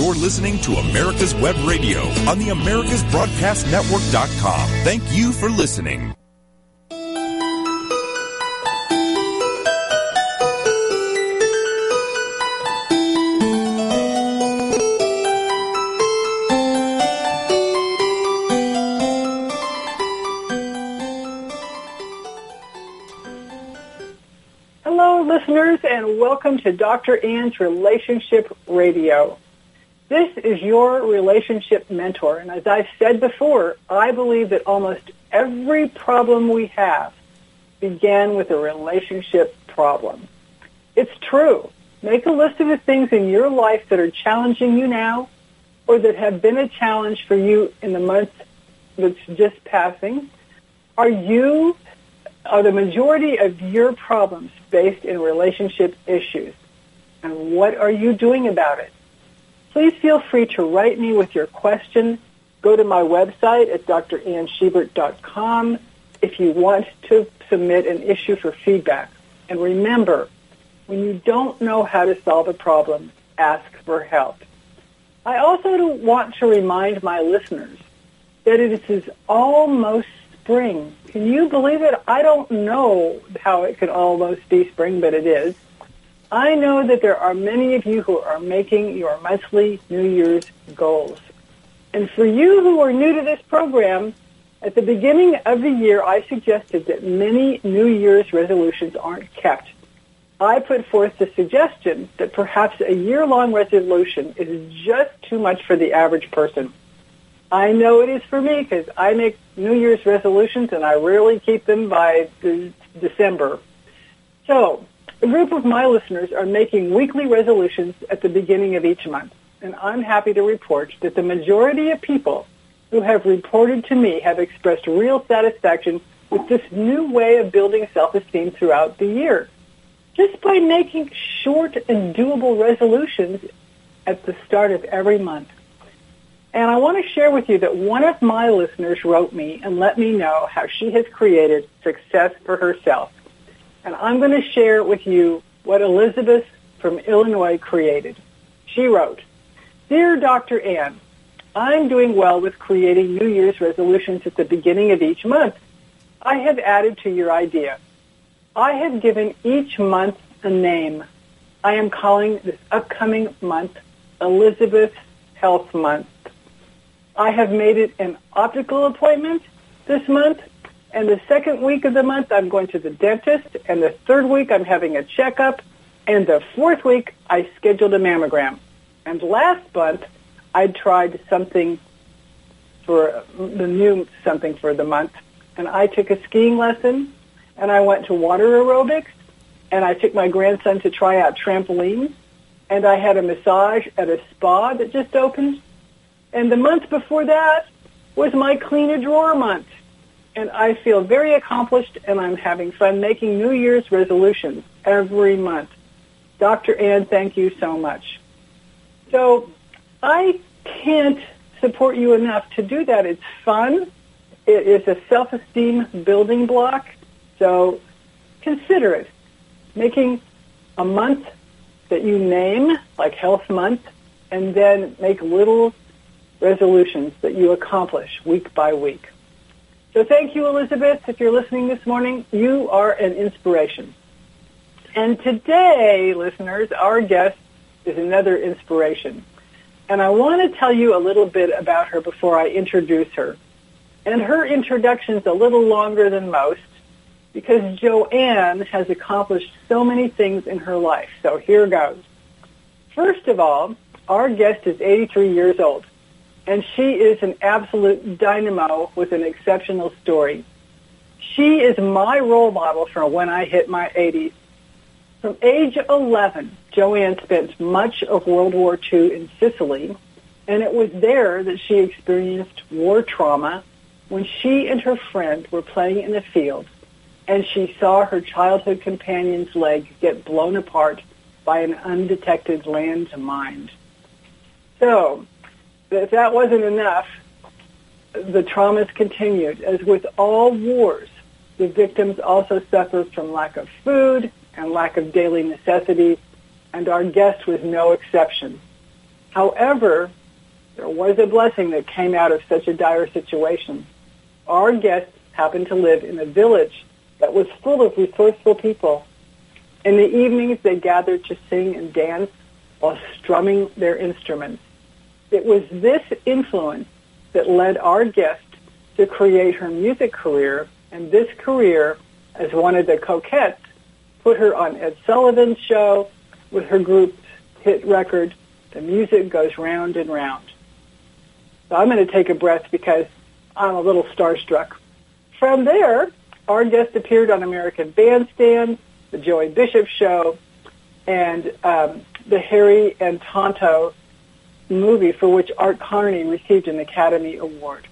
You're listening to America's Web Radio on the AmericasBroadcastNetwork.com. Thank you for listening. Hello, listeners, and welcome to Dr. Ann's Relationship Radio. This is your relationship mentor, and as I've said before, I believe that almost every problem we have began with a relationship problem. It's true. Make a list of the things in your life that are challenging you now or that have been a challenge for you in the month that's just passing. Are you are the majority of your problems based in relationship issues? And what are you doing about it? Please feel free to write me with your question. Go to my website at drannschubert.com if you want to submit an issue for feedback. And remember, when you don't know how to solve a problem, ask for help. I also want to remind my listeners that it is almost spring. Can you believe it? I don't know how it could almost be spring, but it is. I know that there are many of you who are making your monthly New Year's goals. And for you who are new to this program, at the beginning of the year, I suggested that many New Year's resolutions aren't kept. I put forth the suggestion that perhaps a year-long resolution is just too much for the average person. I know it is for me because I make New Year's resolutions and I rarely keep them by December. So a group of my listeners are making weekly resolutions at the beginning of each month. And I'm happy to report that the majority of people who have reported to me have expressed real satisfaction with this new way of building self-esteem throughout the year. Just by making short and doable resolutions at the start of every month. And I want to share with you that one of my listeners wrote me and let me know how she has created success for herself. And I'm going to share with you what Elizabeth from Illinois created. She wrote, Dear Dr. Ann, I'm doing well with creating New Year's resolutions at the beginning of each month. I have added to your idea. I have given each month a name. I am calling this upcoming month Elizabeth's Health Month. I have made it an optical appointment this month, and the second week of the month I'm going to the dentist, and the third week I'm having a checkup, and the fourth week I scheduled a mammogram. And last month I tried something for the new something for the month, and I took a skiing lesson, and I went to water aerobics, and I took my grandson to try out trampolines, and I had a massage at a spa that just opened, and the month before that was my clean a drawer month. And I feel very accomplished and I'm having fun making New Year's resolutions every month. Dr. Ann, thank you so much. So I can't support you enough to do that. It's fun. It is a self-esteem building block. So consider it. Making a month that you name, like Health Month, and then make little resolutions that you accomplish week by week. So thank you, Elizabeth. If you're listening this morning, you are an inspiration. And today, listeners, our guest is another inspiration. And I want to tell you a little bit about her before I introduce her. And her introduction is a little longer than most because Joanne has accomplished so many things in her life. So here goes. First of all, our guest is 83 years old and she is an absolute dynamo with an exceptional story. She is my role model from when I hit my 80s. From age 11, Joanne spent much of World War II in Sicily, and it was there that she experienced war trauma when she and her friend were playing in the field, and she saw her childhood companion's leg get blown apart by an undetected landmine. So if that wasn't enough, the traumas continued. As with all wars, the victims also suffered from lack of food and lack of daily necessities, and our guest was no exception. However, there was a blessing that came out of such a dire situation. Our guests happened to live in a village that was full of resourceful people. In the evenings, they gathered to sing and dance while strumming their instruments. It was this influence that led our guest to create her music career, and this career, as one of the coquettes, put her on Ed Sullivan's show with her group's hit record, The Music Goes Round and Round. So I'm going to take a breath because I'm a little starstruck. From there, our guest appeared on American Bandstand, The Joey Bishop Show, and um, the Harry and Tonto movie for which Art Carney received an Academy Award.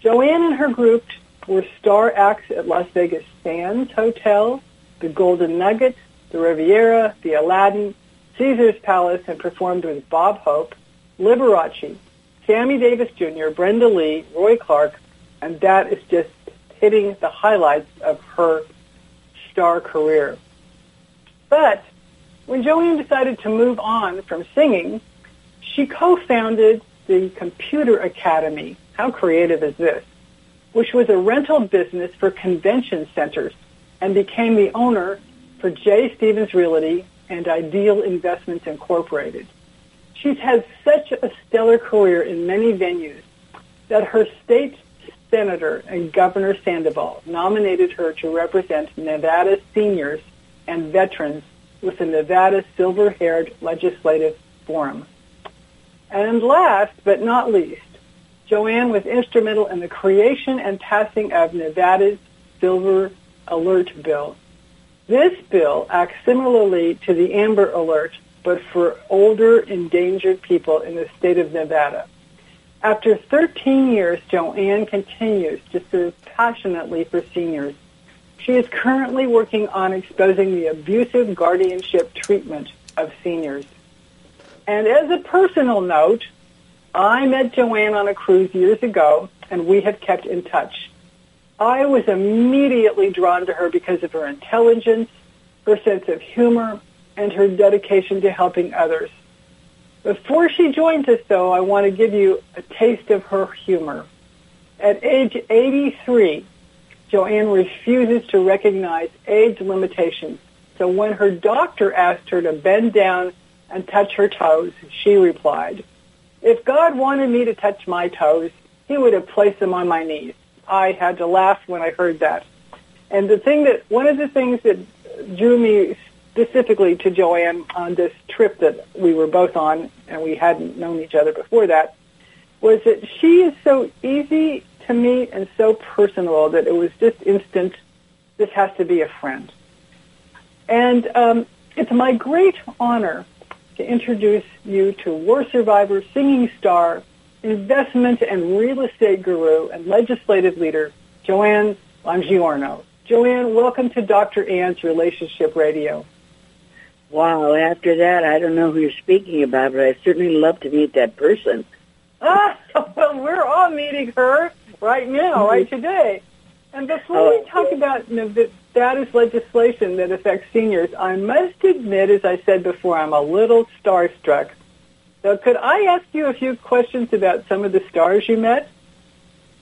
Joanne and her group were star acts at Las Vegas Sands Hotel, the Golden Nugget, the Riviera, the Aladdin, Caesar's Palace, and performed with Bob Hope, Liberace, Sammy Davis Jr., Brenda Lee, Roy Clark, and that is just hitting the highlights of her star career. But when Joanne decided to move on from singing, she co-founded the Computer Academy. How creative is this? Which was a rental business for convention centers and became the owner for J. Stevens Realty and Ideal Investments Incorporated. She's had such a stellar career in many venues that her state senator and Governor Sandoval nominated her to represent Nevada seniors and veterans with the Nevada Silver-Haired Legislative Forum. And last but not least, Joanne was instrumental in the creation and passing of Nevada's Silver Alert Bill. This bill acts similarly to the Amber Alert, but for older endangered people in the state of Nevada. After 13 years, Joanne continues to serve passionately for seniors. She is currently working on exposing the abusive guardianship treatment of seniors. And as a personal note, I met Joanne on a cruise years ago, and we have kept in touch. I was immediately drawn to her because of her intelligence, her sense of humor, and her dedication to helping others. Before she joins us, though, I want to give you a taste of her humor. At age 83, Joanne refuses to recognize age limitations. So when her doctor asked her to bend down and touch her toes, she replied, if God wanted me to touch my toes, he would have placed them on my knees. I had to laugh when I heard that. And the thing that, one of the things that drew me specifically to Joanne on this trip that we were both on, and we hadn't known each other before that, was that she is so easy to meet and so personable that it was just instant, this has to be a friend. And um, it's my great honor to introduce you to war survivor, singing star, investment and real estate guru, and legislative leader, Joanne Longiorno. Joanne, welcome to Dr. Ann's Relationship Radio. Wow, after that, I don't know who you're speaking about, but I certainly love to meet that person. Ah, well, we're all meeting her right now, right mm-hmm. today. And before we oh. talk about Nevada's legislation that affects seniors, I must admit, as I said before, I'm a little starstruck. So could I ask you a few questions about some of the stars you met?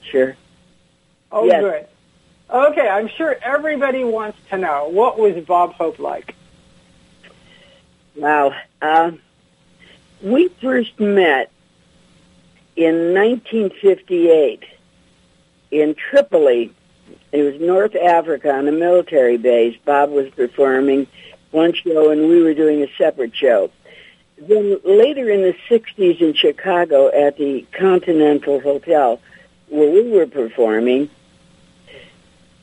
Sure. Oh, yes. good. Okay, I'm sure everybody wants to know, what was Bob Hope like? Wow. Uh, we first met in 1958 in Tripoli, it was North Africa on a military base. Bob was performing one show and we were doing a separate show. Then later in the 60s in Chicago at the Continental Hotel where we were performing,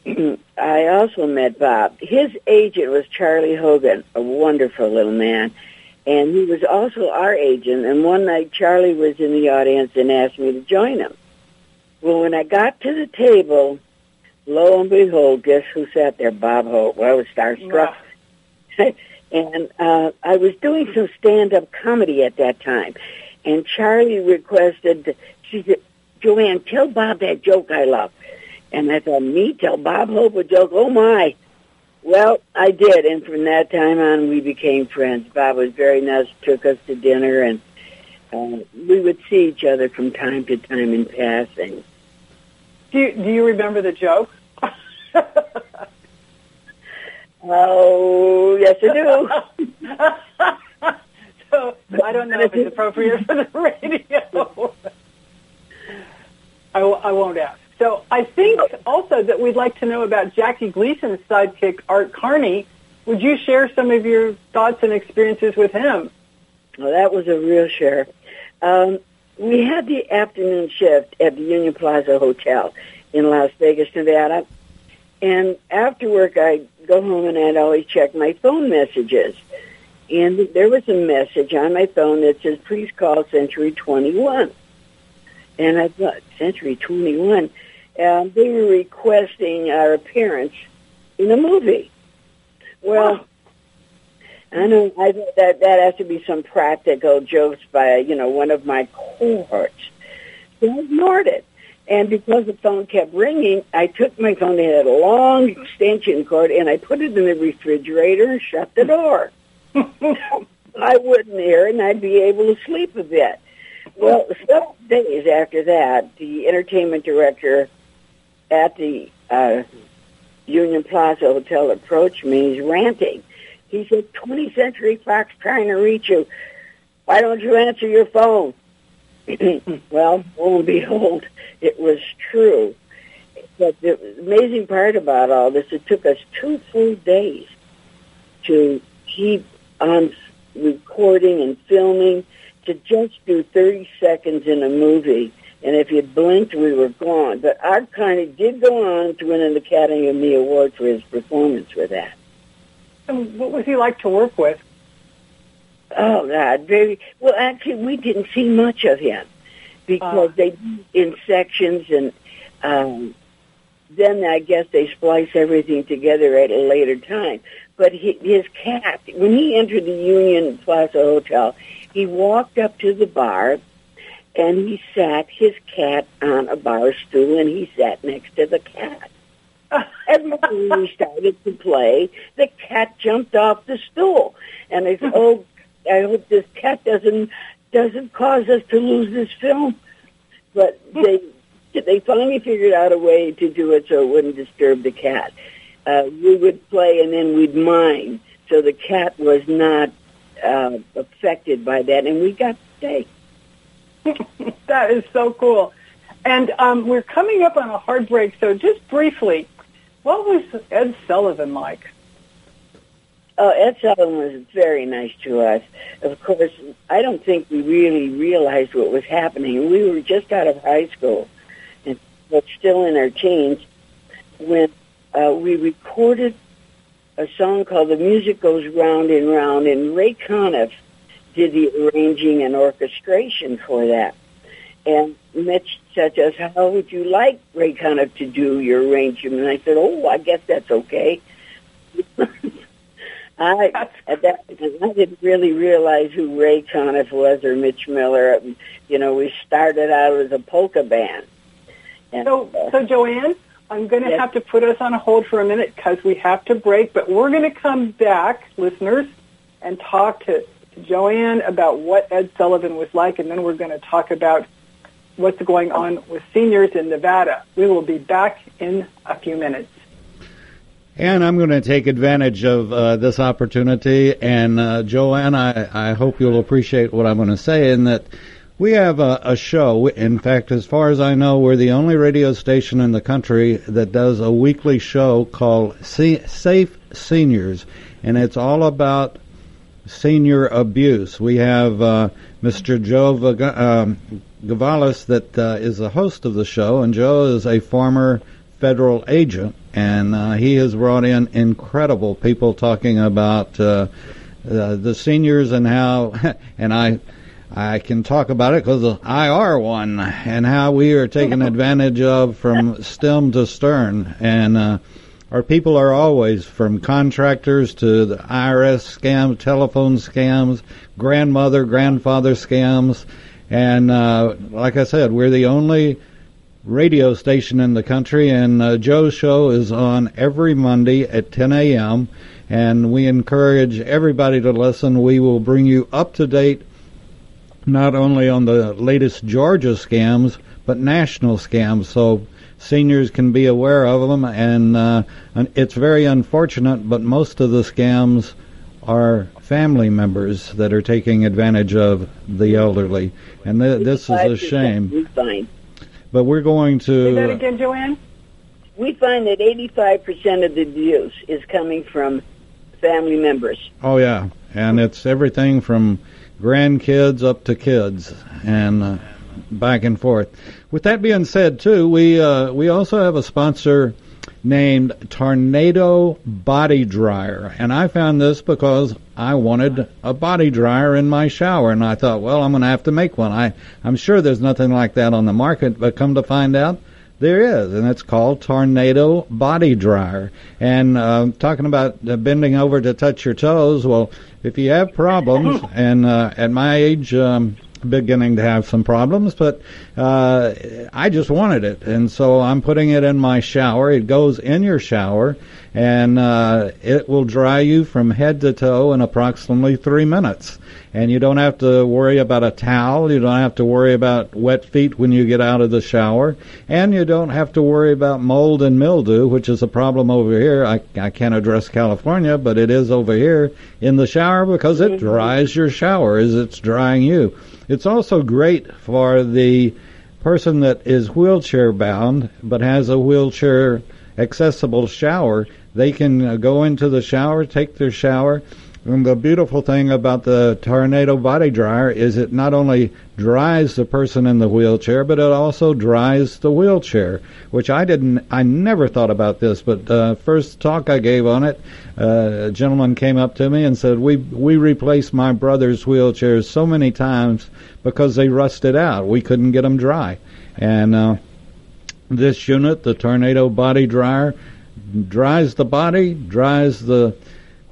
I also met Bob. His agent was Charlie Hogan, a wonderful little man. And he was also our agent. And one night Charlie was in the audience and asked me to join him. Well, when I got to the table, lo and behold, guess who sat there? Bob Hope. Well, I was starstruck. and uh, I was doing some stand-up comedy at that time. And Charlie requested, she said, Joanne, tell Bob that joke I love. And I thought, me tell Bob Hope a joke? Oh my. Well, I did, and from that time on, we became friends. Bob was very nice, took us to dinner, and uh, we would see each other from time to time in passing. Do you, do you remember the joke? oh, yes, I do. so I don't know if it's appropriate for the radio. I, I won't ask. So I think also that we'd like to know about Jackie Gleason's sidekick, Art Carney. Would you share some of your thoughts and experiences with him? Well, that was a real share. Um, we had the afternoon shift at the Union Plaza Hotel in Las Vegas, Nevada. And after work, I'd go home and I'd always check my phone messages. And there was a message on my phone that says, please call Century 21. And I thought, Century 21? Um, they were requesting our appearance in a movie. Well, I know I that that has to be some practical jokes by you know one of my cohorts. So I ignored it, and because the phone kept ringing, I took my phone. It had a long extension cord, and I put it in the refrigerator and shut the door. I wouldn't hear, and I'd be able to sleep a bit. Well, several days after that, the entertainment director at the uh, Union Plaza Hotel approached me. He's ranting. He said, 20th Century Fox trying to reach you. Why don't you answer your phone? well, lo and behold, it was true. But the amazing part about all this, it took us two full days to keep on recording and filming to just do 30 seconds in a movie. And if you blinked, we were gone. But Art Carney did go on to win an Academy Award for his performance with that. And what was he like to work with? Oh God, very well. Actually, we didn't see much of him because uh. they in sections, and um, then I guess they splice everything together at a later time. But he, his cat, when he entered the Union Plaza Hotel, he walked up to the bar and he sat his cat on a bar stool and he sat next to the cat. And when we started to play, the cat jumped off the stool. And I said, oh, I hope this cat doesn't doesn't cause us to lose this film. But they they finally figured out a way to do it so it wouldn't disturb the cat. Uh, we would play and then we'd mime, so the cat was not uh, affected by that, and we got to stay. that is so cool. And um, we're coming up on a hard break, so just briefly, what was Ed Sullivan like? Oh, Ed Sullivan was very nice to us. Of course, I don't think we really realized what was happening. We were just out of high school, and but still in our teens when uh, we recorded a song called "The Music Goes Round and Round," and Ray Conniff did the arranging and orchestration for that. And Mitch said to us, how would you like Ray Conniff to do your arrangement? And I said, oh, I guess that's okay. I at that I didn't really realize who Ray Conniff was or Mitch Miller. You know, we started out as a polka band. And, so, uh, so Joanne, I'm going to yes. have to put us on hold for a minute because we have to break. But we're going to come back, listeners, and talk to Joanne about what Ed Sullivan was like, and then we're going to talk about what's going on with seniors in Nevada. We will be back in a few minutes. And I'm going to take advantage of uh, this opportunity. And uh, Joanne, I, I hope you'll appreciate what I'm going to say in that we have a, a, show. In fact, as far as I know, we're the only radio station in the country that does a weekly show called Safe Seniors. And it's all about senior abuse. We have uh, Mr. Joe um, Gavalis that uh, is the host of the show, and Joe is a former federal agent, and uh, he has brought in incredible people talking about uh, uh the seniors and how, and I. I can talk about it because I are one, and how we are taken advantage of from stem to stern. And uh, our people are always from contractors to the IRS scams, telephone scams, grandmother, grandfather scams, and uh, like I said, we're the only radio station in the country, and uh, Joe's show is on every Monday at 10 a.m. And we encourage everybody to listen. We will bring you up to date not only on the latest Georgia scams, but national scams. So seniors can be aware of them, and, uh, and it's very unfortunate, but most of the scams are family members that are taking advantage of the elderly, and th- this is a shame. We find But we're going to. Say that to. again, Joanne. we find that 85% of the abuse is coming from family members. Oh yeah, and it's everything from grandkids up to kids, and uh, back and forth. With that being said, too, we uh, we also have a sponsor named Tornado Body Dryer, and I found this because I wanted a body dryer in my shower, and I thought, well, I'm going to have to make one. I I'm sure there's nothing like that on the market, but come to find out. There is, and it's called Tornado Body Dryer. And uh, talking about uh, bending over to touch your toes, well, if you have problems, and uh, at my age, um, beginning to have some problems, but uh, I just wanted it, and so I'm putting it in my shower. It goes in your shower, and uh, it will dry you from head to toe in approximately three minutes. And you don't have to worry about a towel. You don't have to worry about wet feet when you get out of the shower, and you don't have to worry about mold and mildew, which is a problem over here. I, I can't address California, but it is over here in the shower because it dries your shower as it's drying you. It's also great for the person that is wheelchair bound but has a wheelchair accessible shower. They can uh, go into the shower, take their shower. And the beautiful thing about the Tornado Body Dryer is it not only dries the person in the wheelchair, but it also dries the wheelchair, which I didn't, I never thought about this, but uh, first talk I gave on it, uh, a gentleman came up to me and said, we, we replaced my brother's wheelchairs so many times because they rusted out. We couldn't get them dry. And, uh, this unit, the Tornado Body Dryer, dries the body, dries the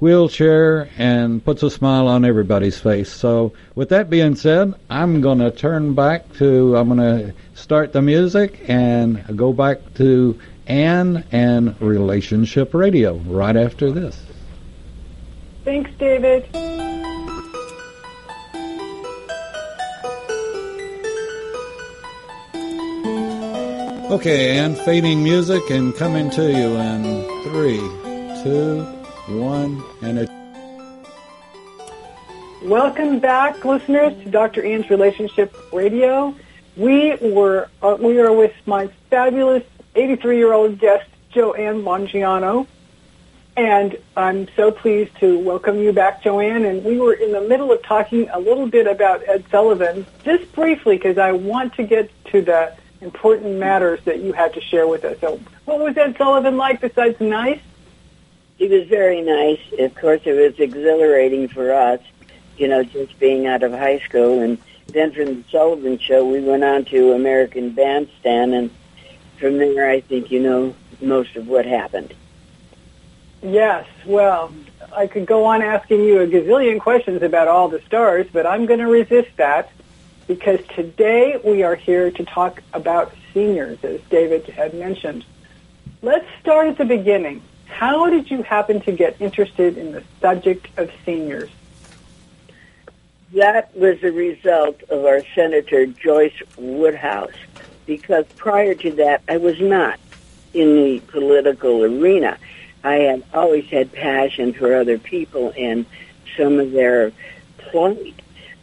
wheelchair, and puts a smile on everybody's face. So, with that being said, I'm going to turn back to, I'm going to start the music and go back to Ann and Relationship Radio right after this. Thanks, David. Okay, and fading music and coming to you in three, two, one, and it. Welcome back, listeners, to Dr. Ann's Relationship Radio. We were uh, we are with my fabulous 83 year old guest Joanne Mongiano, and I'm so pleased to welcome you back, Joanne. And we were in the middle of talking a little bit about Ed Sullivan, just briefly, because I want to get to the important matters that you had to share with us. So, what was Ed Sullivan like besides nice? He was very nice. Of course, it was exhilarating for us, you know, just being out of high school. And then from the Sullivan Show, we went on to American Bandstand, and from there, I think you know most of what happened. Yes, well, I could go on asking you a gazillion questions about all the stars, but I'm going to resist that because today we are here to talk about seniors, as David had mentioned. Let's start at the beginning. How did you happen to get interested in the subject of seniors? That was a result of our Senator Joyce Woodhouse, because prior to that, I was not in the political arena. I had always had passion for other people and some of their plight.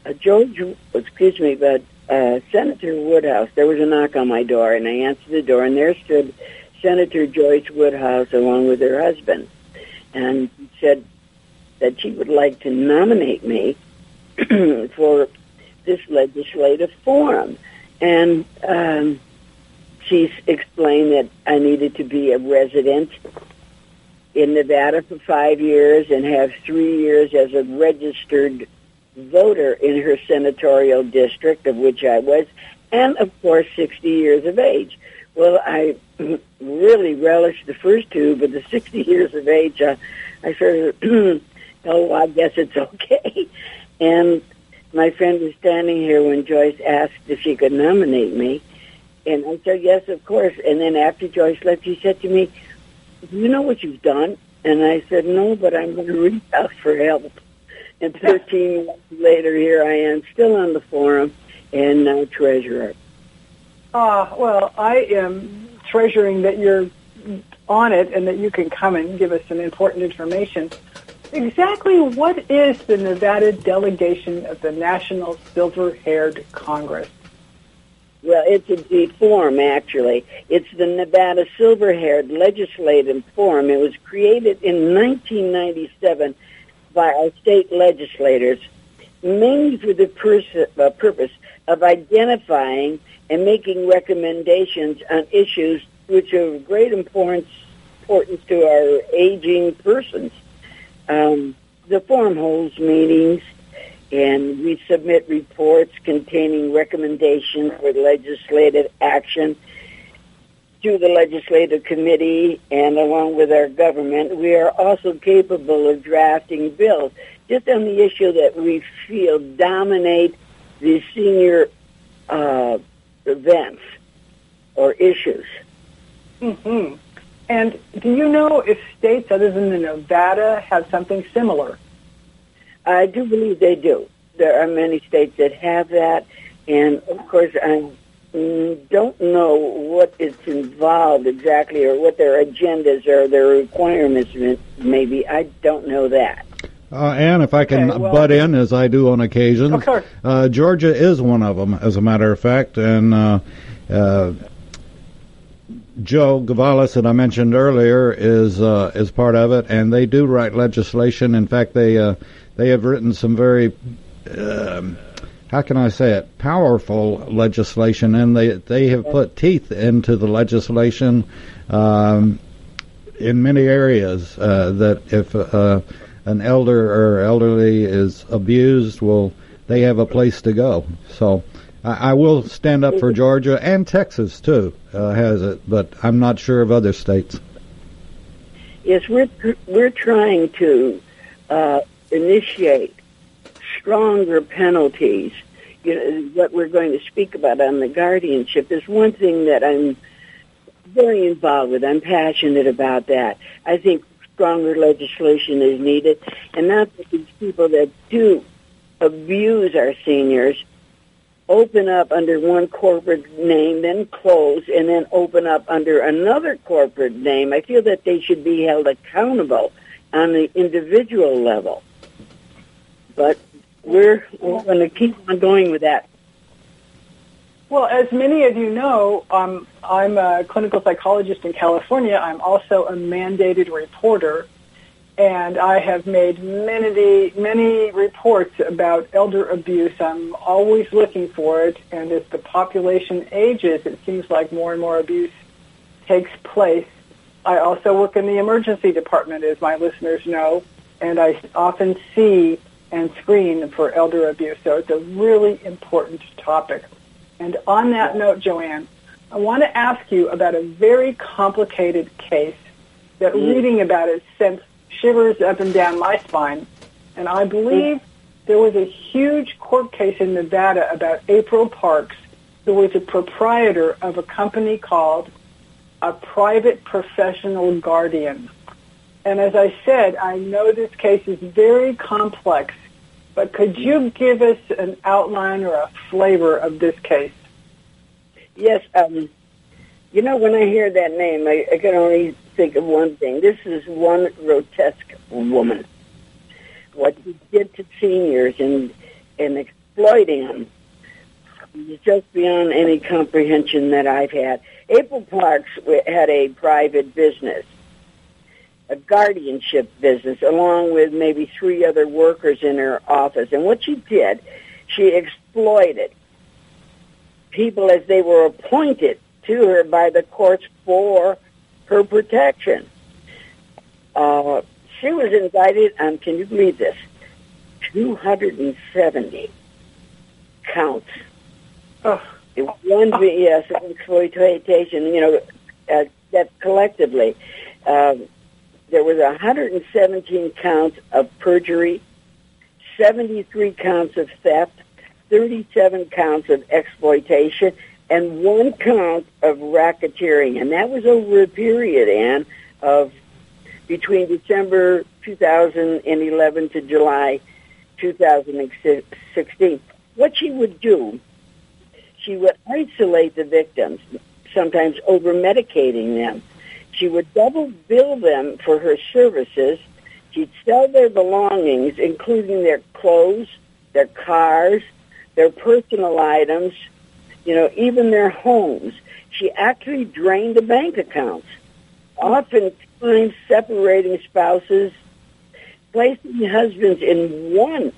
Uh, George, excuse me, but uh, Senator Woodhouse, there was a knock on my door, and I answered the door, and there stood Senator Joyce Woodhouse along with her husband, and said that she would like to nominate me for this legislative forum. And um, she explained that I needed to be a resident in Nevada for five years and have three years as a registered voter in her senatorial district, of which I was, and of course 60 years of age. Well, I really relished the first two, but the 60 years of age, uh, I sort of, oh, I guess it's okay. And my friend was standing here when Joyce asked if she could nominate me. And I said, yes, of course. And then after Joyce left, she said to me, do you know what you've done? And I said, no, but I'm going to reach out for help. And 13 months later, here I am, still on the forum and now treasurer. Ah, well, I am treasuring that you're on it and that you can come and give us some important information. Exactly what is the Nevada delegation of the National Silver Haired Congress? Well, it's a forum, actually. It's the Nevada Silver Haired Legislative Forum. It was created in 1997 by our state legislators, mainly for the pers- uh, purpose of identifying and making recommendations on issues which are of great importance, importance to our aging persons. Um, the forum holds meetings and we submit reports containing recommendations for legislative action to the legislative committee and along with our government. We are also capable of drafting bills just on the issue that we feel dominate the senior uh, events or issues. Mm-hmm. And do you know if states other than Nevada have something similar? I do believe they do. There are many states that have that, and of course, I don't know what is involved exactly or what their agendas or their requirements maybe. I don't know that. Uh, and if I can Okay, well- butt in, as I do on occasion, Of course. uh, Georgia is one of them, as a matter of fact. And uh, uh, Joe Gavalis, that I mentioned earlier, is uh, is part of it, and they do write legislation. In fact, they uh, they have written some very um, how can I say it powerful legislation, and they they have put teeth into the legislation. Um, in many areas uh, that if uh, an elder or elderly is abused, well, they have a place to go. So I, will stand up for Georgia and Texas too uh, has it, but I'm not sure of other states. Yes, we're we're trying to uh, initiate stronger penalties. You know, what we're going to speak about on the guardianship is one thing that I'm very involved with. I'm passionate about that. I think stronger legislation is needed, and not that these people that do abuse our seniors open up under one corporate name, then close, and then open up under another corporate name. I feel that they should be held accountable on the individual level. But we're, we're going to keep on going with that. Well, as many of you know, um, I'm a clinical psychologist in California. I'm also a mandated reporter, and I have made many, many reports about elder abuse. I'm always looking for it, and as the population ages, it seems like more and more abuse takes place. I also work in the emergency department, as my listeners know, and I often see and screen for elder abuse. So it's a really important topic. And on that note, Joanne, I want to ask you about a very complicated case that mm. reading about it sent shivers up and down my spine. And I believe mm. there was a huge court case in Nevada about April Parks, who was a proprietor of a company called a private professional guardian. And as I said, I know this case is very complex, but could you give us an outline or a flavor of this case? Yes, um, you know, when I hear that name, I, I can only think of one thing. This is one grotesque woman. What she did to seniors and, and exploiting them is just beyond any comprehension that I've had. April Parks had a private business, a guardianship business, along with maybe three other workers in her office. And what she did, she exploited people as they were appointed to her by the courts for her protection. Uh, she was indicted on, can you believe this, 270 counts. Ugh. One, yes, of exploitation, you know, uh, that collectively, um, there was 117 counts of perjury, 73 counts of theft, 37 counts of exploitation, and one count of racketeering. And that was over a period, Ann, of between December 2011 to July 2016. What she would do, she would isolate the victims, sometimes over medicating them. She would double bill them for her services. She'd sell their belongings, including their clothes, their cars, their personal items, you know, even their homes. She actually drained the bank accounts, oftentimes separating spouses, placing husbands in one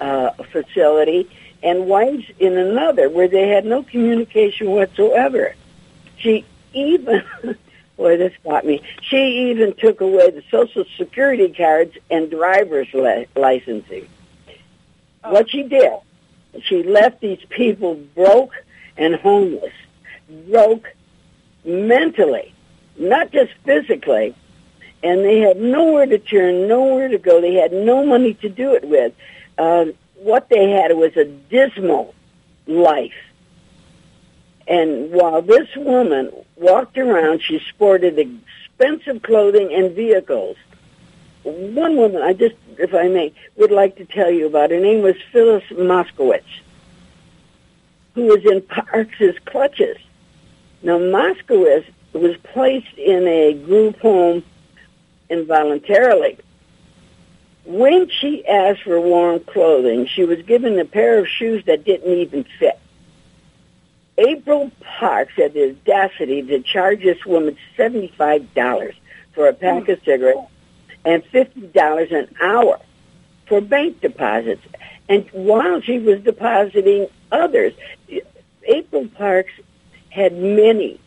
uh, facility and wives in another where they had no communication whatsoever. She even, boy, this got me. She even took away the social security cards and driver's li- licensing. What she did, she left these people broke and homeless, broke mentally, not just physically, and they had nowhere to turn, nowhere to go. They had no money to do it with. Uh, what they had was a dismal life. And while this woman walked around, she sported expensive clothing and vehicles. One woman, I just, if I may, would like to tell you about. Her name was Phyllis Moskowitz, who was in Parks's clutches. Now, Moskowitz was placed in a group home involuntarily. When she asked for warm clothing, she was given a pair of shoes that didn't even fit. April Parks had the audacity to charge this woman $75 for a pack of cigarettes and $50 an hour for bank deposits. And while she was depositing others, April Parks had many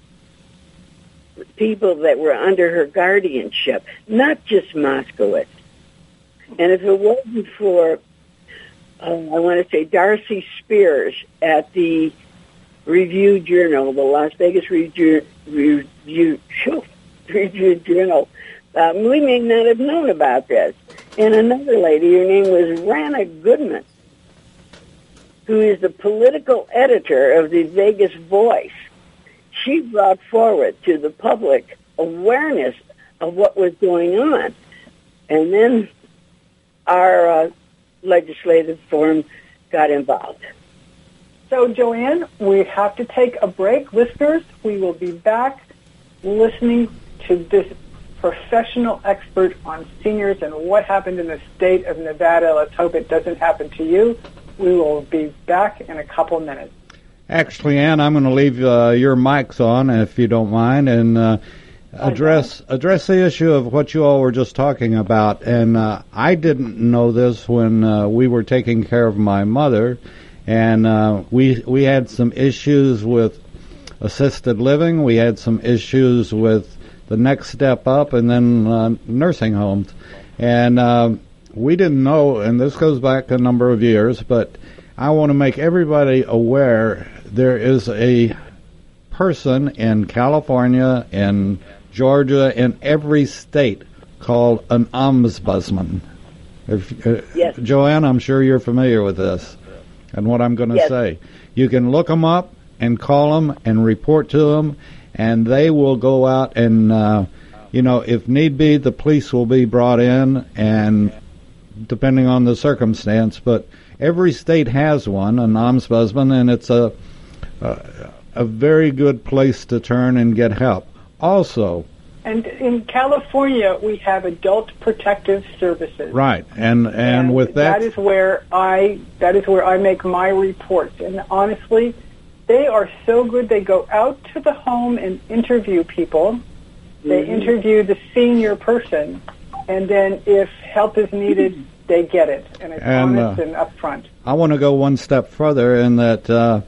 people that were under her guardianship, not just Moskowitz. And if it wasn't for, uh, I want to say, Darcy Spears at the Review Journal, the Las Vegas Review, Review, Review Journal, um, we may not have known about this. And another lady, her name was Rana Goodman, who is the political editor of the Vegas Voice she brought forward to the public awareness of what was going on. And then our uh, legislative forum got involved. So, Joanne, we have to take a break. Listeners, we will be back listening to this professional expert on seniors and what happened in the state of Nevada. Let's hope it doesn't happen to you. We will be back in a couple minutes. Actually, Ann, I'm going to leave uh, your mics on if you don't mind, and uh, address address the issue of what you all were just talking about. And uh, I didn't know this when uh, we were taking care of my mother, and uh, we we had some issues with assisted living. We had some issues with the next step up, and then uh, nursing homes, and we didn't know. And this goes back a number of years, but I want to make everybody aware there is a person in California, in Georgia, in every state called an ombudsman. If, uh, yes. Joanne, I'm sure you're familiar with this and what I'm going to yes. say. You can look them up and call them and report to them, and they will go out and, uh, you know, if need be, the police will be brought in, and depending on the circumstance, but every state has one, an ombudsman, and it's a, a a very good place to turn and get help. Also, and in California, we have adult protective services. Right, and and, and with that, that is where I that is where I make my reports. And honestly, they are so good. They go out to the home and interview people. They mm-hmm. interview the senior person, and then if help is needed, they get it, and it's and, honest uh, and upfront. I want to go one step further in that uh,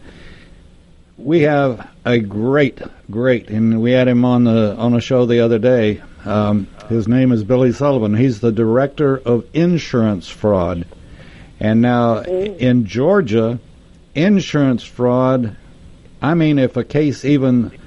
we have a great, great, and we had him on the on a show the other day. Um, his name is Billy Sullivan. He's the director of insurance fraud, and now mm. in Georgia, insurance fraud. I mean, if a case even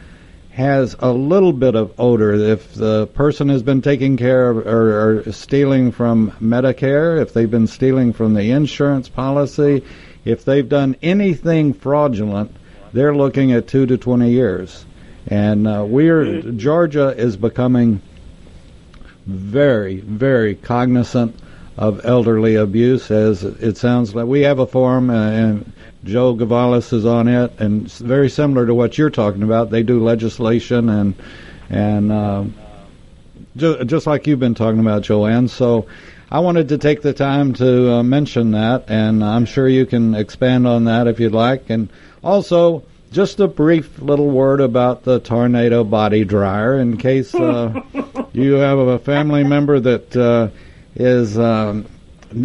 has a little bit of odor. If the person has been taking care of or, or, stealing from Medicare, if they've been stealing from the insurance policy, if they've done anything fraudulent, they're looking at two to twenty years. And uh, we're Georgia is becoming very, very cognizant of elderly abuse. As it sounds like we have a forum, uh, and Joe Gavalis is on it, and it's very similar to what you're talking about. They do legislation and and uh, ju- just like you've been talking about, Joanne. So. I wanted to take the time to uh, mention that, and I'm sure you can expand on that if you'd like. And also, just a brief little word about the tornado body dryer in case uh, you have a family member that uh, is um,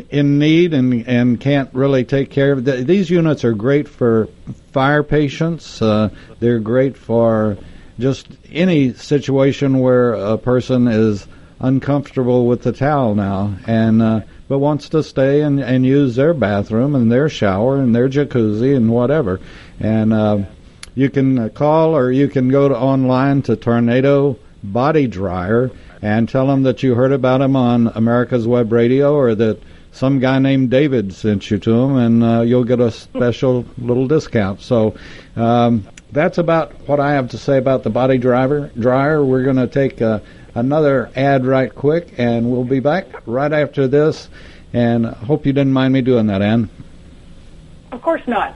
in need and and can't really take care of it. These units are great for fire patients. Uh, they're great for just any situation where a person is uncomfortable with the towel now and uh, but wants to stay and, and use their bathroom and their shower and their jacuzzi and whatever. And uh, you can call or you can go to online to Tornado Body Dryer and tell them that you heard about them on America's Web Radio or that some guy named David sent you to them, and uh, you'll get a special little discount. So um, that's about what I have to say about the body driver dryer. We're going to take uh, another ad right quick, and we'll be back right after this. And hope you didn't mind me doing that, Ann. Of course not.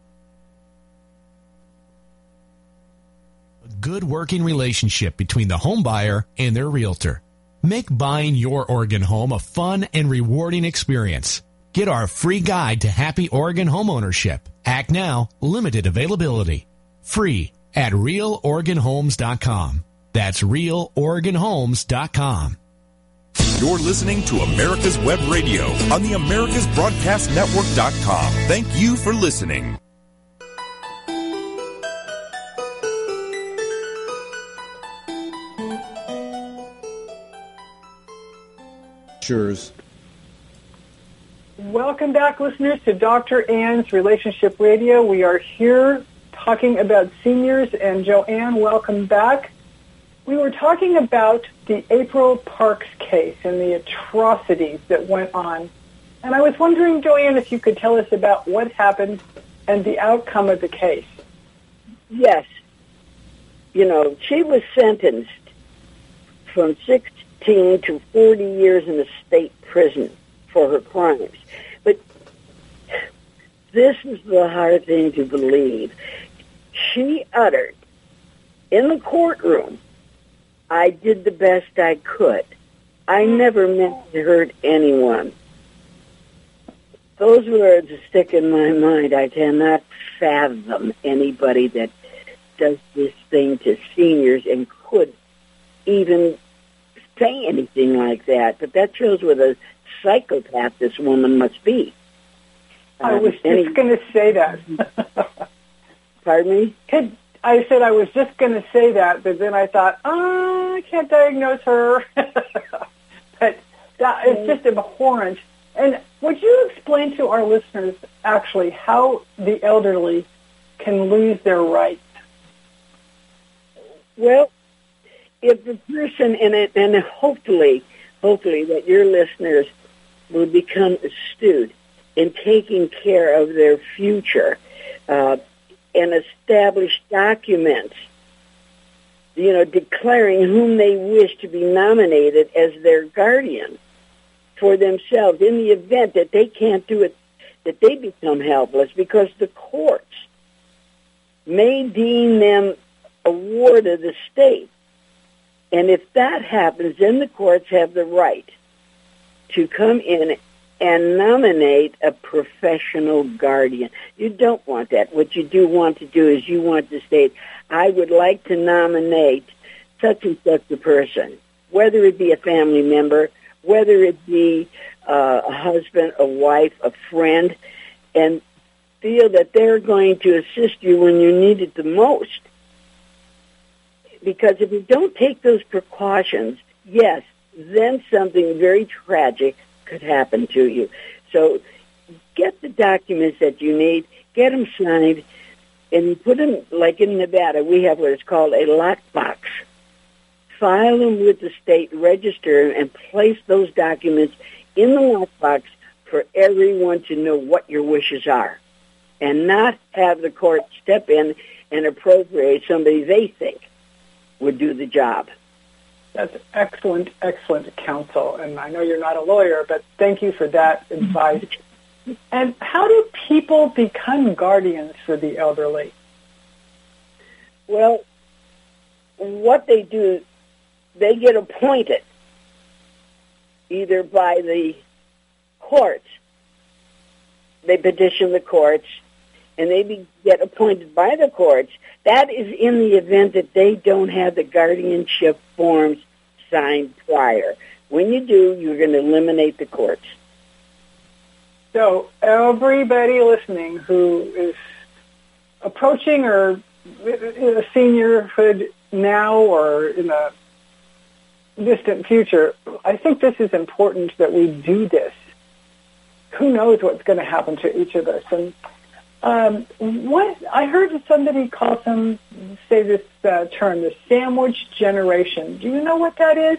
good working relationship between the home buyer and their realtor. Make buying your Oregon home a fun and rewarding experience. Get our free guide to happy Oregon homeownership. Act now, limited availability. Free at realoregonhomes.com. That's realoregonhomes.com. You're listening to America's Web Radio on the AmericasBroadcastNetwork.com. Thank you for listening. Cheers. Welcome back, listeners, to Dr. Ann's Relationship Radio. We are here talking about seniors, and Joanne, welcome back. We were talking about the April Parks case and the atrocities that went on. And I was wondering, Joanne, if you could tell us about what happened and the outcome of the case. Yes. You know, she was sentenced from 16 to 40 years in a state prison for her crimes. But this is the hard thing to believe. She uttered in the courtroom, I did the best I could. I never meant to hurt anyone. Those words stick in my mind. I cannot fathom anybody that does this thing to seniors and could even say anything like that. But that shows what a psychopath this woman must be. I was Um, any- just going to say that. Pardon me? Could, I said I was just going to say that, but then I thought, oh, I can't diagnose her. but that is just abhorrent. And would you explain to our listeners actually how the elderly can lose their rights? Well, if the person and it, and hopefully, hopefully that your listeners will become astute in taking care of their future uh, and establish documents, you know, declaring whom they wish to be nominated as their guardian for themselves in the event that they can't do it, that they become helpless because the courts may deem them a ward of the state. And if that happens, then the courts have the right to come in and nominate a professional guardian. You don't want that. What you do want to do is you want to state, I would like to nominate such and such a person, whether it be a family member, whether it be uh, a husband, a wife, a friend, and feel that they're going to assist you when you need it the most. Because if you don't take those precautions, yes, then something very tragic could happen to you. So get the documents that you need, get them signed, and put them, like in Nevada, we have what is called a lockbox. File them with the state register and place those documents in the lockbox for everyone to know what your wishes are and not have the court step in and appropriate somebody they think would do the job. That's excellent, excellent counsel. And I know you're not a lawyer, but thank you for that advice. And how do people become guardians for the elderly? Well, what they do, they get appointed either by the courts. They petition the courts and they be, get appointed by the courts. That is in the event that they don't have the guardianship forms signed prior. When you do, you're going to eliminate the courts. So everybody listening who is approaching or in a seniorhood now or in a distant future, I think this is important that we do this. Who knows what's going to happen to each of us? And um, what I heard somebody call them say this uh, term, the sandwich generation. Do you know what that is?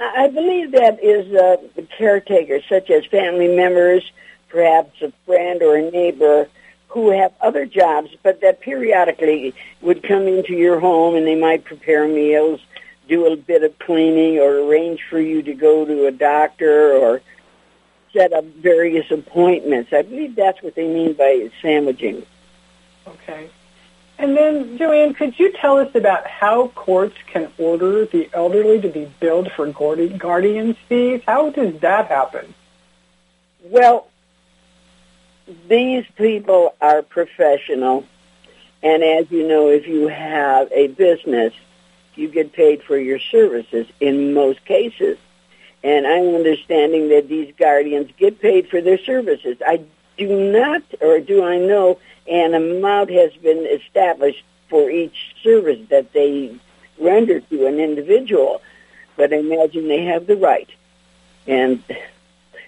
I believe that is uh, the caretakers, such as family members, perhaps a friend or a neighbor, who have other jobs, but that periodically would come into your home and they might prepare meals, do a bit of cleaning, or arrange for you to go to a doctor or set up various appointments. I believe that's what they mean by sandwiching. Okay. And then, Joanne, could you tell us about how courts can order the elderly to be billed for guardians fees? How does that happen? Well, these people are professional. And as you know, if you have a business, you get paid for your services in most cases. And I'm understanding that these guardians get paid for their services. I do not, or do I know, an amount has been established for each service that they render to an individual. But I imagine they have the right. And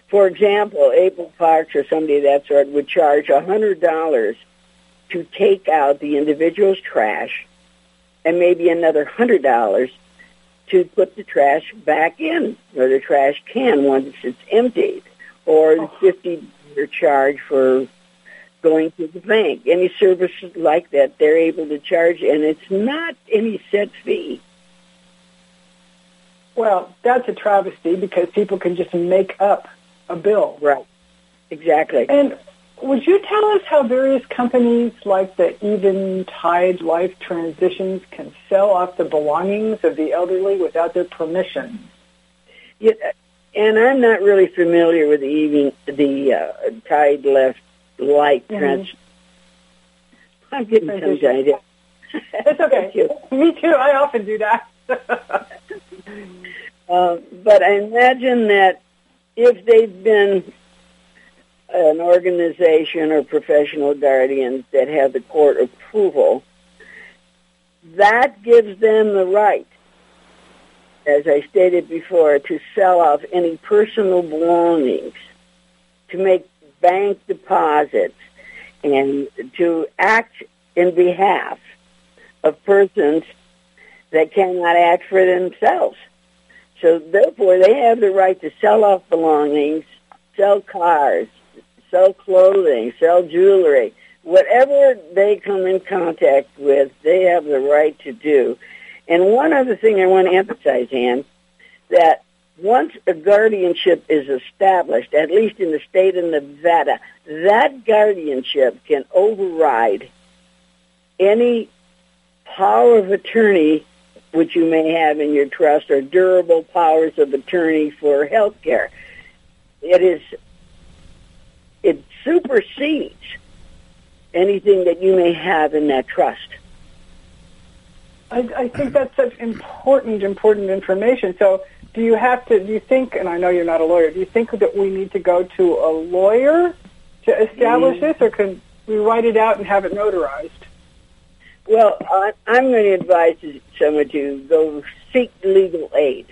for example, April Parks or somebody of that sort would charge a hundred dollars to take out the individual's trash and maybe another hundred dollars to put the trash back in or the trash can once it's emptied, or the oh. fifty dollar charge for going to the bank. Any services like that, they're able to charge, and it's not any set fee. Well, that's a travesty because people can just make up a bill. Right. Exactly. And would you tell us how various companies like the Even Eventide Life Transitions can sell off the belongings of the elderly without their permission? Yeah, and I'm not really familiar with the even the uh, Tide Left Life mm-hmm. Trans. I'm getting some idea. It's okay. Me too. I often do that. uh, but I imagine that if they've been an organization or professional guardians that have the court approval, that gives them the right, as I stated before, to sell off any personal belongings, to make bank deposits, and to act in behalf of persons that cannot act for themselves. So therefore, they have the right to sell off belongings, sell cars, sell clothing, sell jewelry, whatever they come in contact with, they have the right to do. And one other thing I want to emphasize, Ann, that once a guardianship is established, at least in the state of Nevada, that guardianship can override any power of attorney which you may have in your trust or durable powers of attorney for health care. It is it supersedes anything that you may have in that trust. I, I think that's such important, important information. So, do you have to? Do you think? And I know you're not a lawyer. Do you think that we need to go to a lawyer to establish mm. this, or can we write it out and have it notarized? Well, I, I'm going to advise someone to go seek legal aid,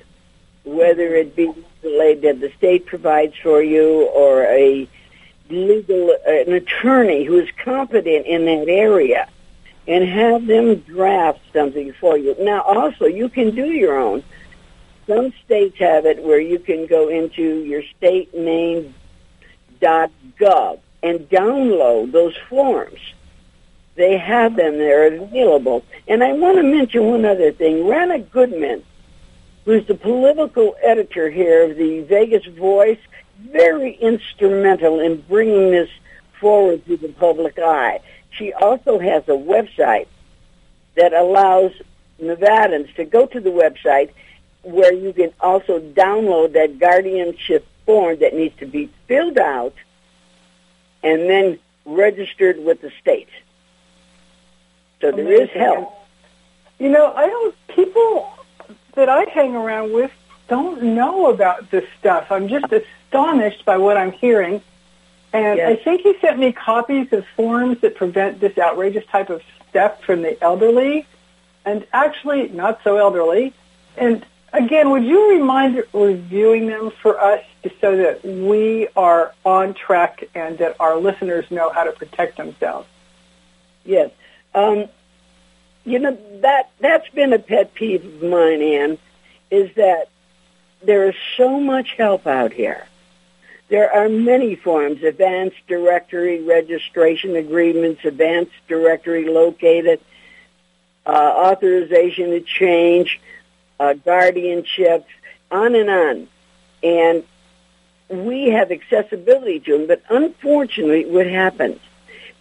whether it be legal aid that the state provides for you or a legal uh, an attorney who is competent in that area and have them draft something for you. Now, also, you can do your own. Some states have it where you can go into your state name dot gov and download those forms. They have them; they're available. And I want to mention one other thing. Rana Goodman, who's the political editor here of the Vegas Voice, very instrumental in bringing this forward to the public eye. She also has a website that allows Nevadans to go to the website where you can also download that guardianship form that needs to be filled out and then registered with the state. So there Amazing. is help. You know, I don't people that I hang around with don't know about this stuff. I'm just astonished by what I'm hearing. And yes. I think he sent me copies of forms that prevent this outrageous type of theft from the elderly, and actually not so elderly. And again, would you remind reviewing them for us so that we are on track and that our listeners know how to protect themselves? Yes. Um, you know that that's been a pet peeve of mine, Ann, is that there is so much help out here there are many forms, advanced directive registration agreements, advanced directive located, uh, authorization to change, uh, guardianships, on and on. And we have accessibility to them, but unfortunately what happens,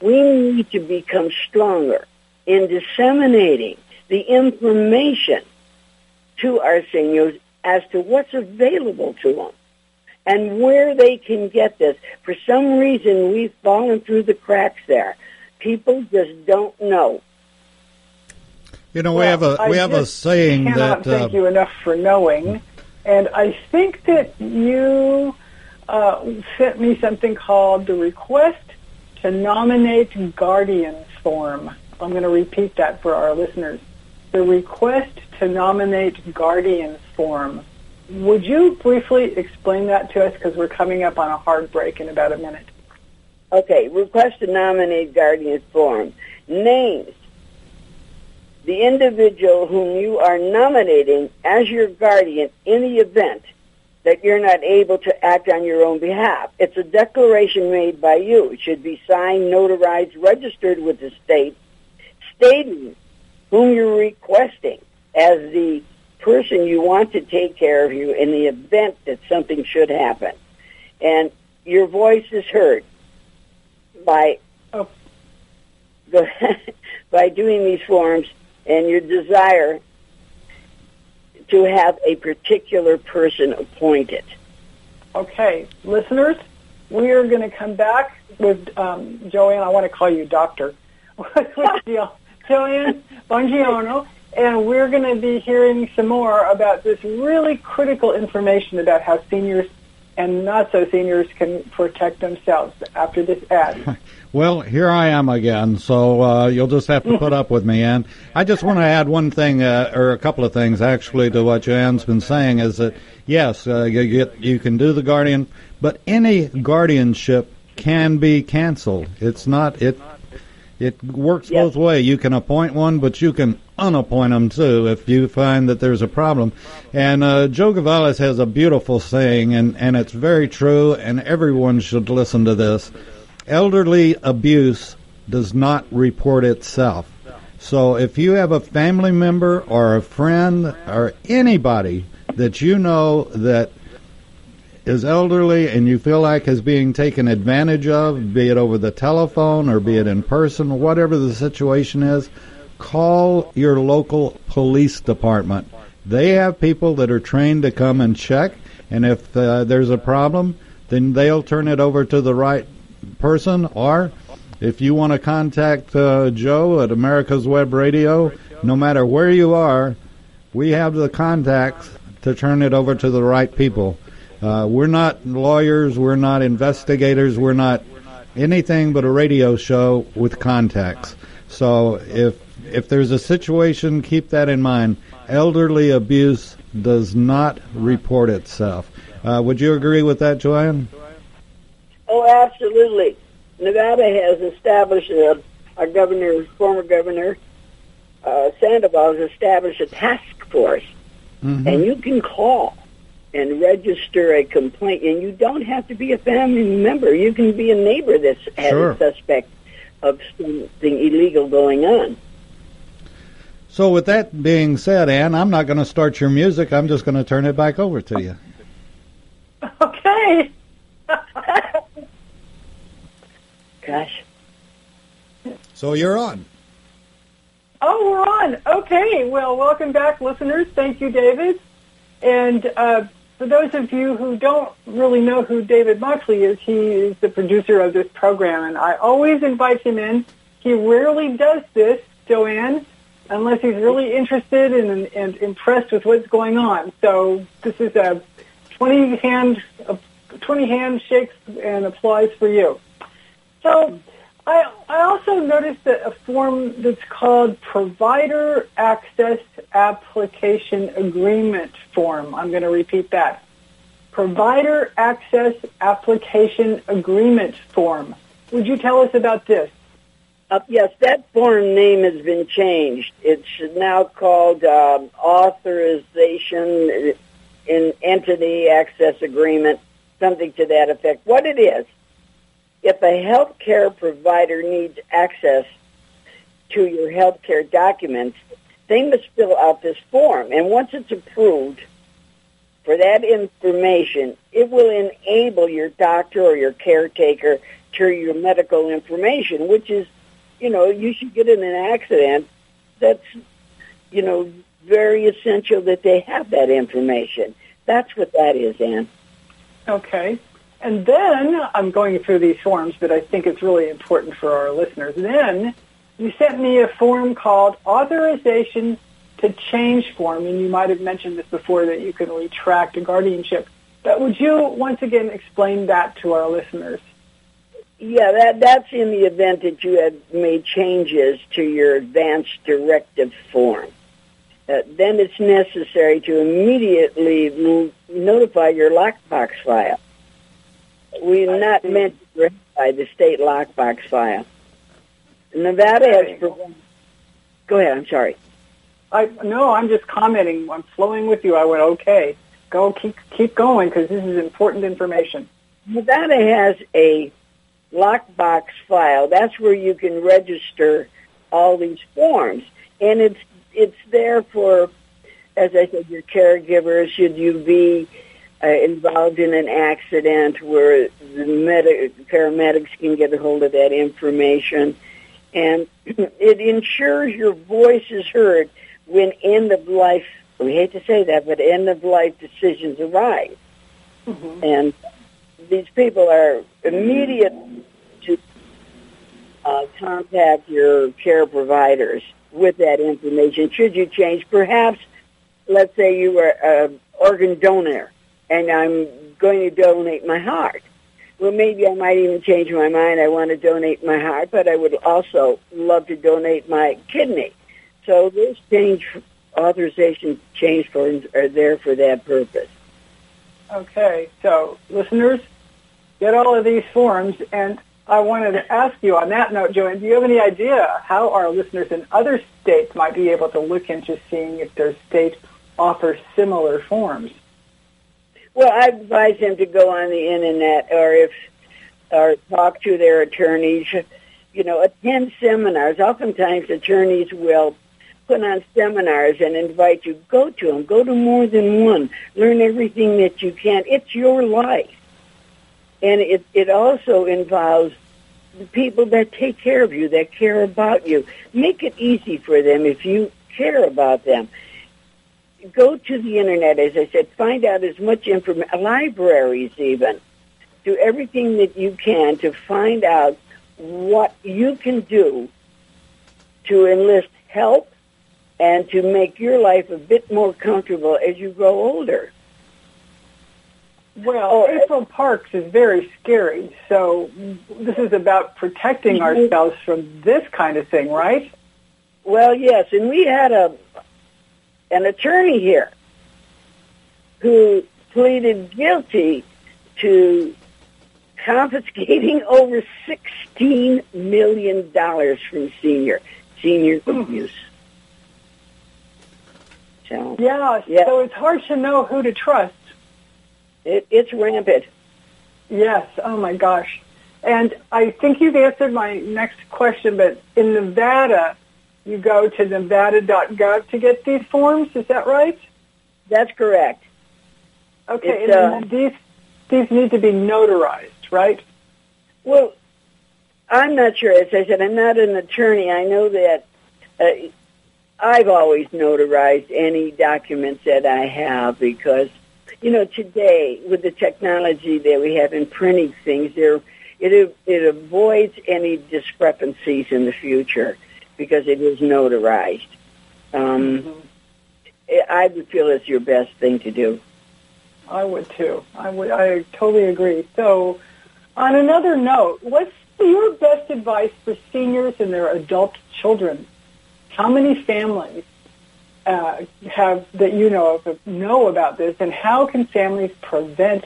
we need to become stronger in disseminating the information to our seniors as to what's available to them and where they can get this. For some reason, we've fallen through the cracks there. People just don't know. You know, well, we have a we I have a saying cannot that. Thank uh, you enough for knowing, and I think that you uh, sent me something called the request to nominate guardians form. I'm going to repeat that for our listeners. The request to nominate guardians form. Would you briefly explain that to us because we're coming up on a hard break in about a minute? Okay, request to nominate guardian form names the individual whom you are nominating as your guardian in the event that you're not able to act on your own behalf. It's a declaration made by you. It should be signed, notarized, registered with the state, stating whom you're requesting as the person you want to take care of you in the event that something should happen. And your voice is heard by oh. by doing these forms and your desire to have a particular person appointed. Okay, listeners, we are going to come back with um, Joanne. I want to call you Doctor. Joanne Bongiorno and we're going to be hearing some more about this really critical information about how seniors and not so seniors can protect themselves after this ad. Well, here I am again, so uh, you'll just have to put up with me. And I just want to add one thing, uh, or a couple of things actually, to what Joanne's been saying. Is that yes, uh, you get you can do the guardian, but any guardianship can be canceled. It's not it. It works yep. both ways. You can appoint one, but you can unappoint them too if you find that there's a problem. And uh, Joe Gavalis has a beautiful saying, and, and it's very true, and everyone should listen to this. Elderly abuse does not report itself. So if you have a family member or a friend or anybody that you know that is elderly and you feel like is being taken advantage of, be it over the telephone or be it in person, whatever the situation is, call your local police department. They have people that are trained to come and check, and if uh, there's a problem, then they'll turn it over to the right person, or if you want to contact uh, Joe at America's Web Radio, no matter where you are, we have the contacts to turn it over to the right people. Uh, we're not lawyers, we're not investigators, we're not anything but a radio show with contacts. So if if there's a situation, keep that in mind. Elderly abuse does not report itself. Uh, would you agree with that, Joanne? Oh, absolutely. Nevada has established, a, our governor, former governor, uh, Sandoval has established a task force, mm-hmm. and you can call and register a complaint, and you don't have to be a family member. You can be a neighbor that's had a suspect of something illegal going on. So, with that being said, Ann, I'm not going to start your music. I'm just going to turn it back over to you. Okay. Gosh. So you're on. Oh, we're on. Okay. Well, welcome back, listeners. Thank you, David. And uh, for those of you who don't really know who David Moxley is, he is the producer of this program, and I always invite him in. He rarely does this, Joanne, unless he's really interested and, and impressed with what's going on. So this is a 20 hand, 20 handshakes and applause for you. So I, I also noticed that a form that's called Provider Access Application Agreement Form. I'm going to repeat that. Provider Access Application Agreement Form. Would you tell us about this? Uh, yes, that form name has been changed. It's now called um, Authorization in Entity Access Agreement, something to that effect. What it is, if a healthcare provider needs access to your healthcare documents, they must fill out this form. And once it's approved for that information, it will enable your doctor or your caretaker to your medical information, which is, you know, you should get in an accident. That's, you know, very essential that they have that information. That's what that is, Ann. Okay. And then I'm going through these forms, but I think it's really important for our listeners. Then you sent me a form called Authorization to Change Form, and you might have mentioned this before that you can retract a guardianship. But would you once again explain that to our listeners? Yeah, that that's in the event that you had made changes to your advance directive form. Uh, then it's necessary to immediately notify your lockbox file. We're not meant to by the state lockbox file. Nevada has provided. Go ahead. I'm sorry. I no. I'm just commenting. I'm flowing with you. I went okay. Go keep keep going because this is important information. Nevada has a lockbox file. That's where you can register all these forms, and it's it's there for, as I said, your caregivers. Should you be uh, involved in an accident where the medic, paramedics can get a hold of that information. And it ensures your voice is heard when end of life, we hate to say that, but end of life decisions arise. Mm-hmm. And these people are immediate to uh, contact your care providers with that information. Should you change, perhaps, let's say you were an organ donor and I'm going to donate my heart. Well, maybe I might even change my mind. I want to donate my heart, but I would also love to donate my kidney. So those change authorization change forms are there for that purpose. Okay, so listeners, get all of these forms, and I wanted to ask you on that note, Joanne, do you have any idea how our listeners in other states might be able to look into seeing if their state offers similar forms? Well, I advise them to go on the internet or if or talk to their attorneys. You know, attend seminars. Oftentimes, attorneys will put on seminars and invite you. Go to them. Go to more than one. Learn everything that you can. It's your life, and it it also involves the people that take care of you, that care about you. Make it easy for them if you care about them go to the internet, as I said, find out as much information, libraries even. do everything that you can to find out what you can do to enlist help and to make your life a bit more comfortable as you grow older. Well, oh, April Parks is very scary. So this is about protecting mm-hmm. ourselves from this kind of thing, right? Well, yes, and we had a an attorney here who pleaded guilty to confiscating over sixteen million dollars from senior senior hmm. abuse. Yeah, yeah, so it's hard to know who to trust. It, it's rampant. Yes. Oh my gosh. And I think you've answered my next question, but in Nevada, you go to nevada.gov to get these forms. Is that right? That's correct. Okay, it's, and uh, these these need to be notarized, right? Well, I'm not sure. As I said, I'm not an attorney. I know that uh, I've always notarized any documents that I have because, you know, today with the technology that we have in printing things, there it it avoids any discrepancies in the future because it is notarized. Um, mm-hmm. I would feel it's your best thing to do. I would too. I would. I totally agree. So, on another note, what's your best advice for seniors and their adult children? How many families uh, have that you know of know about this, and how can families prevent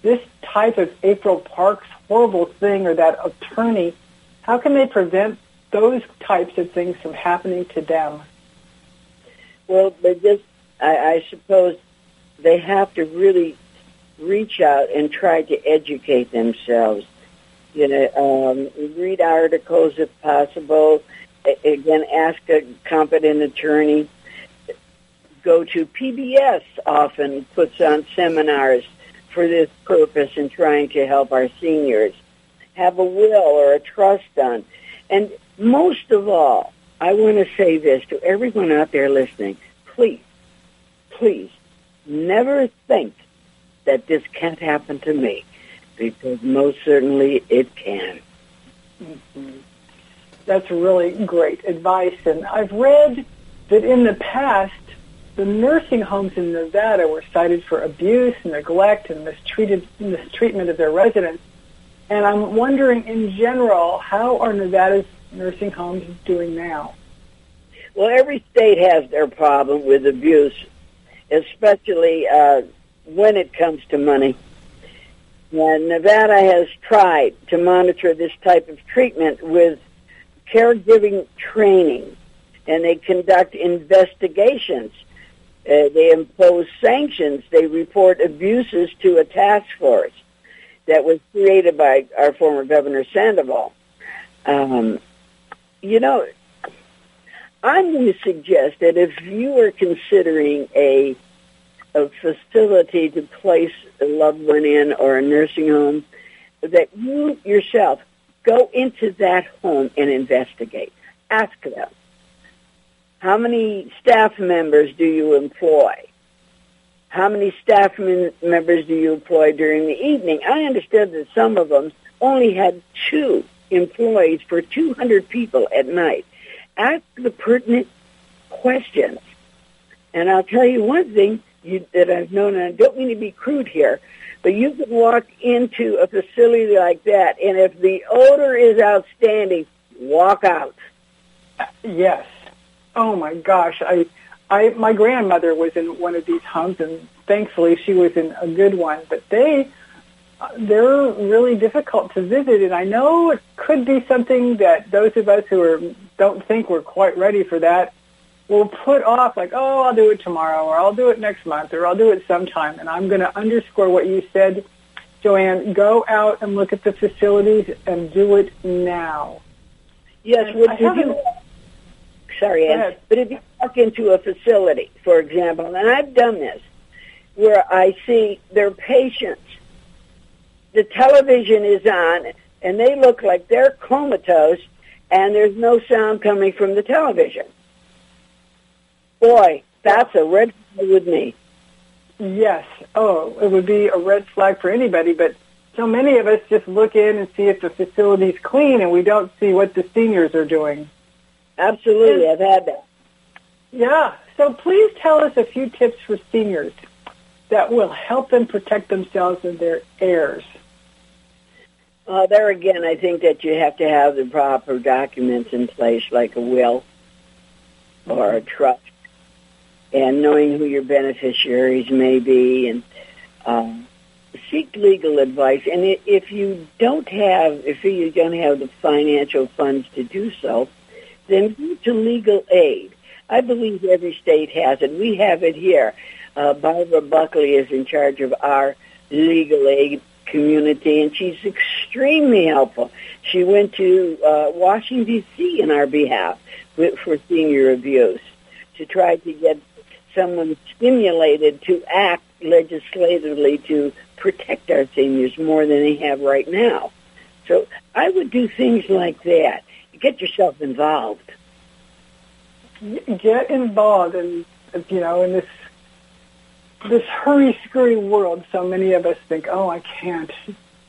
this type of April Parks horrible thing or that attorney? How can they prevent those types of things from happening to them? Well, they just, I, I suppose, they have to really reach out and try to educate themselves. You know, um, read articles if possible. Again, ask a competent attorney. Go to PBS. Often puts on seminars for this purpose in trying to help our seniors. Have a will or a trust done, and most of all, I want to say this to everyone out there listening. Please, please, never think that this can't happen to me because most certainly it can. Mm-hmm. That's really great advice. And I've read that in the past, the nursing homes in Nevada were cited for abuse, neglect, and mistreated, mistreatment of their residents. And I'm wondering, in general, how are Nevada's nursing homes doing now? Well, every state has their problem with abuse, especially uh, when it comes to money. And Nevada has tried to monitor this type of treatment with caregiving training, and they conduct investigations. Uh, they impose sanctions. They report abuses to a task force that was created by our former Governor Sandoval. Um, you know, I'm going to suggest that if you are considering a a facility to place a loved one in or a nursing home, that you yourself go into that home and investigate. Ask them, how many staff members do you employ? How many staff members do you employ during the evening? I understood that some of them only had two employees for 200 people at night. Ask the pertinent questions. And I'll tell you one thing you, that I've known, and I don't mean to be crude here, but you can walk into a facility like that, and if the odor is outstanding, walk out. Yes. Oh my gosh, I, I, my grandmother was in one of these homes, and thankfully she was in a good one. But they, they're really difficult to visit, and I know it could be something that those of us who are don't think we're quite ready for that will put off like, oh, I'll do it tomorrow, or I'll do it next month, or I'll do it sometime. And I'm going to underscore what you said, Joanne. Go out and look at the facilities and do it now. Yes, would you sorry, Ann, but if you walk into a facility, for example, and I've done this, where I see their patients the television is on and they look like they're comatose and there's no sound coming from the television. Boy, that's a red flag with me. Yes. Oh, it would be a red flag for anybody, but so many of us just look in and see if the facility's clean and we don't see what the seniors are doing. Absolutely, and, I've had that. Yeah. So please tell us a few tips for seniors that will help them protect themselves and their heirs. Uh, there again, I think that you have to have the proper documents in place, like a will or a trust, and knowing who your beneficiaries may be, and um, seek legal advice. And if you don't have, if you don't have the financial funds to do so, then go to legal aid. I believe every state has it. We have it here. Uh, Barbara Buckley is in charge of our legal aid community, and she's extremely helpful. She went to uh, Washington, D.C. in our behalf for senior abuse to try to get someone stimulated to act legislatively to protect our seniors more than they have right now. So I would do things like that. Get yourself involved. Get involved in you know in this this hurry scurry world. So many of us think, oh, I can't.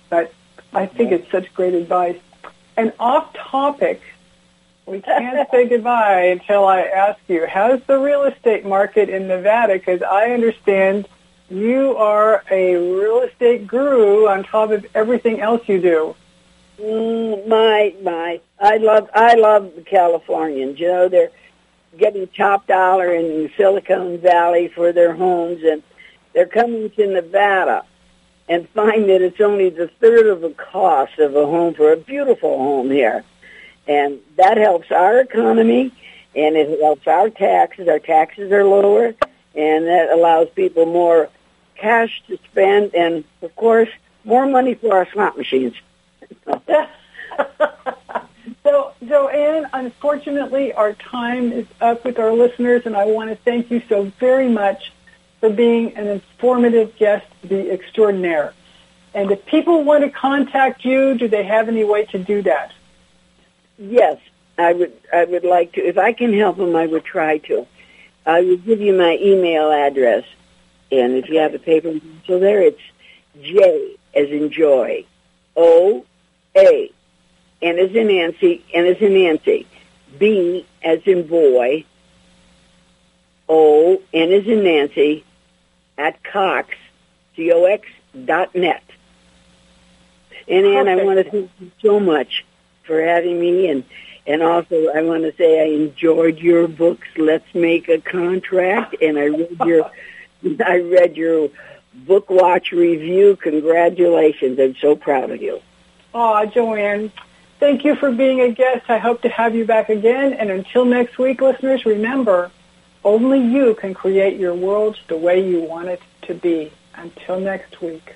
But I think it's such great advice. And off topic, we can't say goodbye until I ask you, how's the real estate market in Nevada? Because I understand you are a real estate guru on top of everything else you do. Mm, my my, I love I love the Californians. You know, they're getting top dollar in Silicon Valley for their homes, and they're coming to Nevada and find that it's only the third of the cost of a home for a beautiful home here, and that helps our economy, and it helps our taxes. Our taxes are lower, and that allows people more cash to spend, and of course, more money for our slot machines. so, Joanne, unfortunately, our time is up with our listeners, and I want to thank you so very much for being an informative guest, the extraordinaire. And if people want to contact you, do they have any way to do that? Yes, I would. I would like to. If I can help them, I would try to. I will give you my email address. And if you have a paper so there, it's J as in joy, O, A, N as in Nancy, N as in Nancy, B as in boy, O, N as in Nancy, at Cox, C-O-X dot net. And Ann, I want to thank you so much for having me and and also I want to say I enjoyed your books, Let's Make a Contract, and I read your I read your book watch review. Congratulations. I'm so proud of you. Oh, Joanne, thank you for being a guest. I hope to have you back again. And until next week, listeners, remember, only you can create your world the way you want it to be. Until next week.